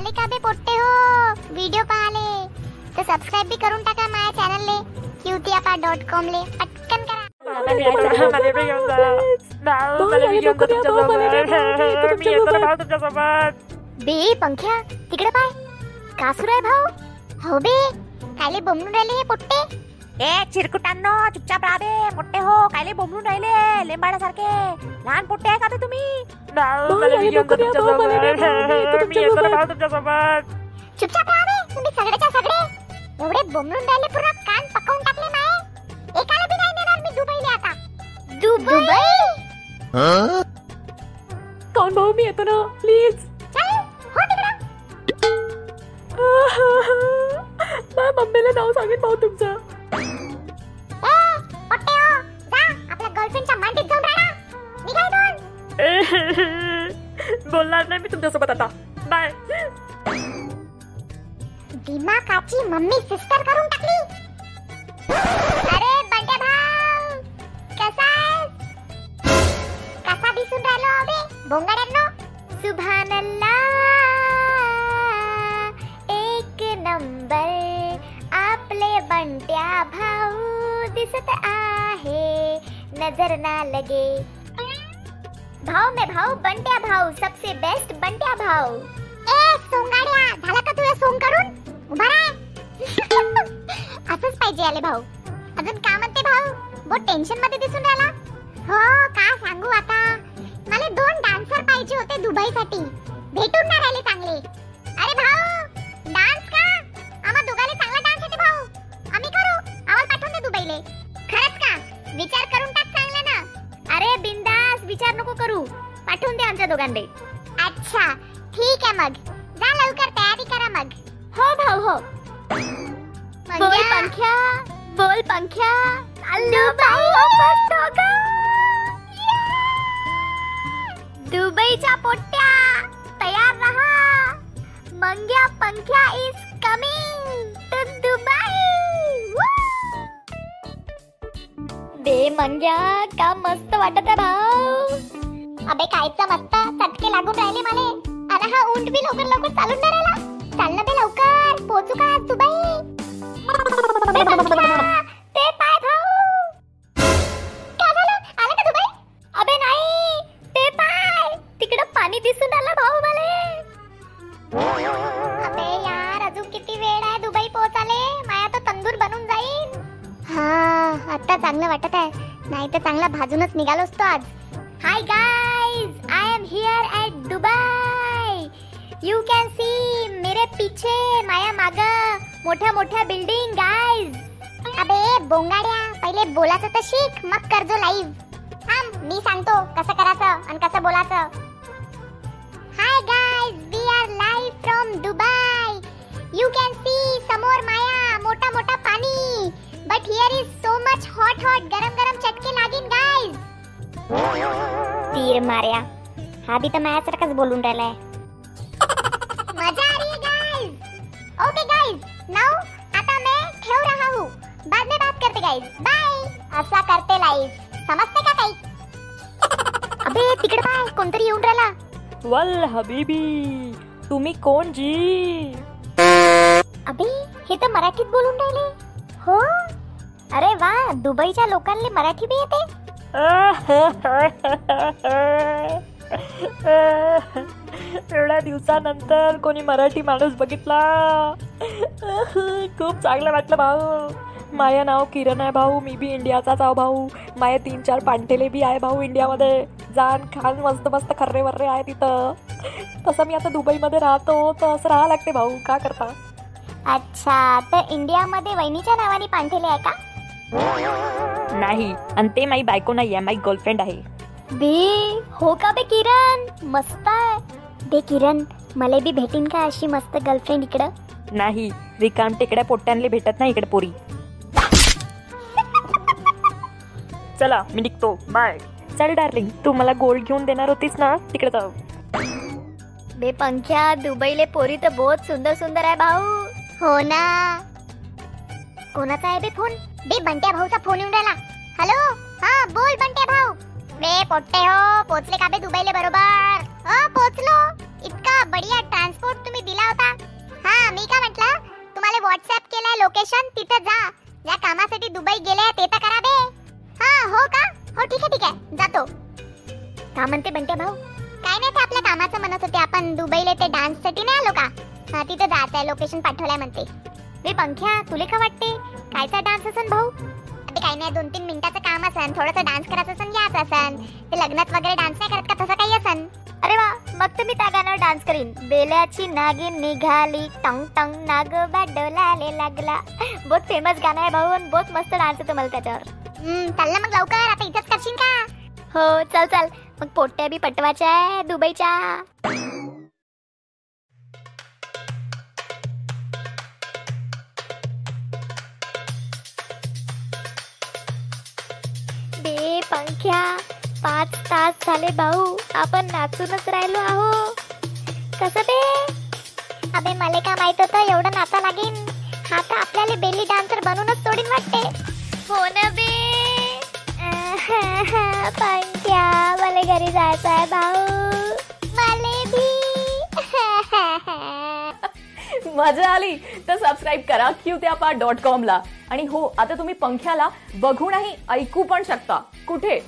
आले का बे पोट्टे हो? व्हिडिओ पाहाले तर सबस्क्राईब बी करून टाका माझ्या चॅनलले क्यूतियापा डॉट कॉम ले। पटकन करा। मला बी घेऊन जा भाऊ मला बी घेऊन जा तुमच्यासोबत मी येतो ना भाऊ तुमच्यासोबत बे पंख्या तिकडे पाय का सुरू आहे भाऊ। हो बे कायले बोंबून राहिले हे पोट्टे। ए चिरकुटांनो चुपचाप राहा बे. मोठे हो कायले बोंबलून राहिले? लेंबाडासारखे लहान पोट्टे आहे का बे तुम्ही? भाऊ मला मी येतो ना भाऊ तुमच्यासोबत चुपचाप राहा बे तुम्ही सगळेच्या सगळे. एवढे बोंबलून राहिले पूर्ण कान पकवून टाकले माय. एकाला बी नाही नेणार मी दुबईला आता. दुबई? कोण भाऊ मी येतो ना प्लीज. चल हो तिकडं. मम्मीला नाव सांगेन भाऊ तुमचं. बोलणार नाही मी तुमच्यासोबत आता बाय दिमाकाची मम्मी सिस्टर करून टाकली. अरे बंड्या भाऊ कसा आहेस? कसा दिसून राहिलो अबे बोंगाड्यांनो सुभान एक नंबर. आपले बंट्या भाऊ दिसत आहे. नजर ना लगे. भाव में भाऊ बंट्या भाऊ सबसे बेस्ट बंट्या भाऊ ए सोंगाड्या झाला का तुझं सोंग करून उभा असंच पाहिजे आले भाऊ. अजून का म्हणते भाऊ? बहुत टेन्शनमध्ये दिसून राहिला. हो का सांगू आता? मला दोन डान्सर पाहिजे होते दुबईसाठी. भेटून नाही राहिले चांगले. अरे भाऊ डान्स पाठवून दे आमच्या दोघांना अच्छा ठीक आहे मग. जा लवकर तयारी करा मग. हो भाऊ हो. बोल पंख्या बोल पंख्या. दुबईच्या पोट्ट्या तयार रहा. Mangya Pankhya is coming to Dubai. बे मंग्या का मस्त वाटत आहे भाऊ? अबे कायचा मस्त? लागून राहिले मला. अरे हा ऊंट बी लवकर लवकर चालून नाही राहिला. चाल ना बे लवकर. पोहोचू का आज दुबई ते पाय भाऊ. काय झालं? आलं का दुबई अबे नाही. ते पाय. तिकडं पाणी दिसून आलं भाऊ मला. अबे यार अजून किती वेळ आहे दुबई पोहोचाले माया तो तंदूर बनून जाईल हा आता चांगलं वाटत आहे. नाही तर चांगला भाजूनच निघालो असतो आज. Hi guy I am Dubai you can see मेरे पीछे माया माग मोठ्या मोठ्या बिल्डिंग गाइस अबे बोंगाड्या पहिले बोलायचं तर शिक मग करजो लाईव्ह थांब मी सांगतो कसं करायचं आणि कसं बोलायचं hi guys we are live from Dubai you can see समोर माया मोठा मोठा पाणी but here is so much hot hot गरम गरम चटके लागीन गाइस तीर मार्या हा बी तर माझ्यासारखाच बोलून राहिलाय. मजा आ रही है गाइस ओके गाइस नाउ आता मैं ठेव रहा हूँ. बाद में बात करते गाइस बाय असा करते लाईव्ह समजते का काही? अबे तिकडे पाय. कोणतरी येऊन राहिला. वल हबीबी तुम्ही कोण जी? अबे हे तर मराठीत बोलून राहिले. हो? अरे वा दुबईच्या लोकांना मराठी बी येते. एवढ्या दिवसानंतर कोणी मराठी माणूस बघितला? खूप चांगलं वाटलं भाऊ. माया नाव किरण आहे भाऊ मी बी इंडियाचाच आहो भाऊ. माया तीन चार पांटेले बी आहे भाऊ इंडियामध्ये. जाण खान मस्त मस्त खर्रे वर्रे आहे तिथं. तसं मी आता दुबईमध्ये राहतो तर असं राहा लागते भाऊ. का करता? अच्छा तर इंडियामध्ये वहिनीच्या नावाने पांठेले आहे का? नाही आणि ते माझी बायको नाही आहे माझी गर्लफ्रेंड आहे. बे हो का बे किरण? मस्त आहे. बे किरण मला बी भेटीन का अशी मस्त गर्लफ्रेंड इकडं? नाही रिकाम टेकड्या पोट्ट्यांले भेटत नाही इकडे पोरी. चला मी निघतो. बाय. चल डार्लिंग तू मला गोल्ड घेऊन देणार होतीस ना तिकडे जाऊ. बे पंख्या दुबईले पोरी तर बहुत सुंदर सुंदर आहे भाऊ. हो ना? कोणाचा आहे बे फोन बे बंट्या भाऊचा फोन येऊन राहिला. हॅलो हा बोल बंट्या भाऊ. बे पोट्टे हो पोचले का बे दुबईले बरोबर. हो पोचलो. इतका बढिया ट्रान्सपोर्ट तुम्ही दिला होता. व्हॉट्सअप केलाय लोकेशन तिथे जा. ज्या कामासाठी दुबई गेले ते तर करा बे. हा हो का? हो ठीक आहे ठीक आहे. जातो. का म्हणते बंटे भाऊ? काय नाही ते आपल्या कामाचं म्हणत होते. आपण दुबईला ते डान्ससाठी नाही आलो का? हा तिथे जात आहे लोकेशन पाठवलंय म्हणते. मी पंख्या तुले का वाटते? कायचा डान्स असेल भाऊ? ते काही नाही दोन तीन मिनिटाचं काम असन थोडंसं डान्स करायचं असन याच असन. ते लग्नात वगैरे डान्स नाही करत का? तसं काही असन. अरे वा मग तर मी त्या गाण्यावर डान्स करीन. बेल्याची नागिन निघाली टंग टंग नागोबा डोलाले लागला. बहुत फेमस गाणं आहे भाऊ बहुत मस्त डान्स येतो मला त्याच्यावर. चल ना मग लवकर आता इथंच करशील का? हो चल चल. मग पोट्या बी पटवाच्या आहे दुबईच्या. पंख्या पाच तास झाले भाऊ. आपण नाचूनच राहिलो आहो कसं बे? अबे मला का माहीत होतं? एवढं नाचा लागेन. हा तर आपल्याला बेली डान्सर बनवूनच सोडीन वाटते. हो ना बे? पंख्या मला घरी जायचं आहे भाऊ. मला भी मजा आली तर सबस्क्राईब करा क्यू त्या डॉट कॉमला आणि हो आता तुम्ही पंख्याला बघूनही ऐकू पण शकता. कुठे